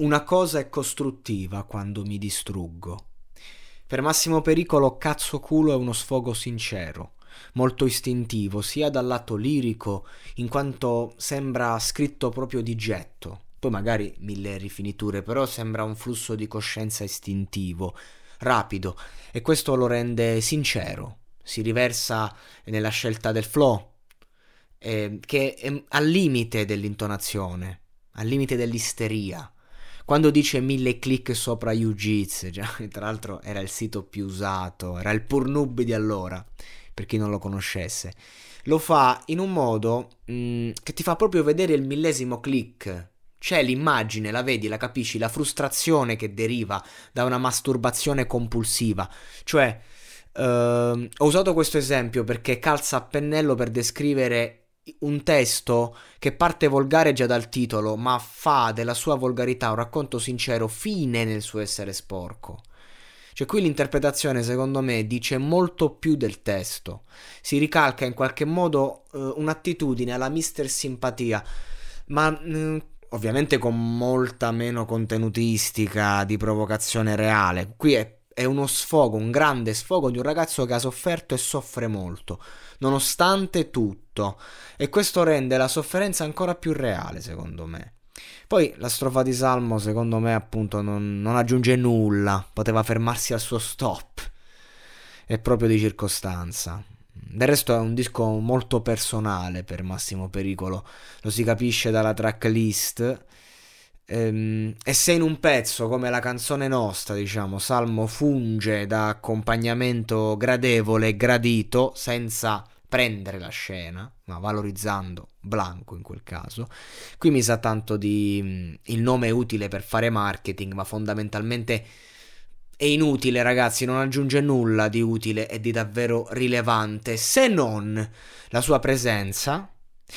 Una cosa è costruttiva quando mi distruggo. Per Massimo Pericolo, cazzo culo è uno sfogo sincero, molto istintivo, sia dal lato lirico, in quanto sembra scritto proprio di getto. Poi magari mille rifiniture, però sembra un flusso di coscienza istintivo, rapido, e questo lo rende sincero. Si riversa nella scelta del flow, eh, che è al limite dell'intonazione, al limite dell'isteria quando dice mille click sopra UGITS, già, tra l'altro era il sito più usato, era il Purnub di allora, per chi non lo conoscesse, lo fa in un modo mh, mm, che ti fa proprio vedere il millesimo click. C'è l'immagine, la vedi, la capisci, la frustrazione che deriva da una masturbazione compulsiva. Cioè, uh, ho usato questo esempio perché calza a pennello per descrivere un testo che parte volgare già dal titolo, ma fa della sua volgarità un racconto sincero fine nel suo essere sporco. Cioè qui l'interpretazione secondo me dice molto più del testo, si ricalca in qualche modo uh, un'attitudine alla mister simpatia, ma uh, ovviamente con molta meno contenutistica di provocazione reale. Qui è, è uno sfogo, un grande sfogo di un ragazzo che ha sofferto e soffre molto nonostante tutto. E questo rende la sofferenza ancora più reale, secondo me. Poi la strofa di Salmo, secondo me, appunto, non, non aggiunge nulla, poteva fermarsi al suo stop. È proprio di circostanza. Del resto è un disco molto personale per Massimo Pericolo, lo si capisce dalla tracklist. Ehm, e se in un pezzo come la canzone nostra, diciamo, Salmo funge da accompagnamento gradevole e gradito, senza prendere la scena, ma valorizzando Blanco in quel caso. Qui mi sa tanto di mm, il nome è utile per fare marketing, ma fondamentalmente è inutile, ragazzi, non aggiunge nulla di utile e di davvero rilevante, se non la sua presenza,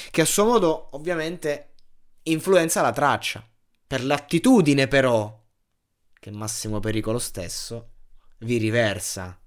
che a suo modo ovviamente influenza la traccia. Per l'attitudine però, che Massimo Pericolo stesso vi riversa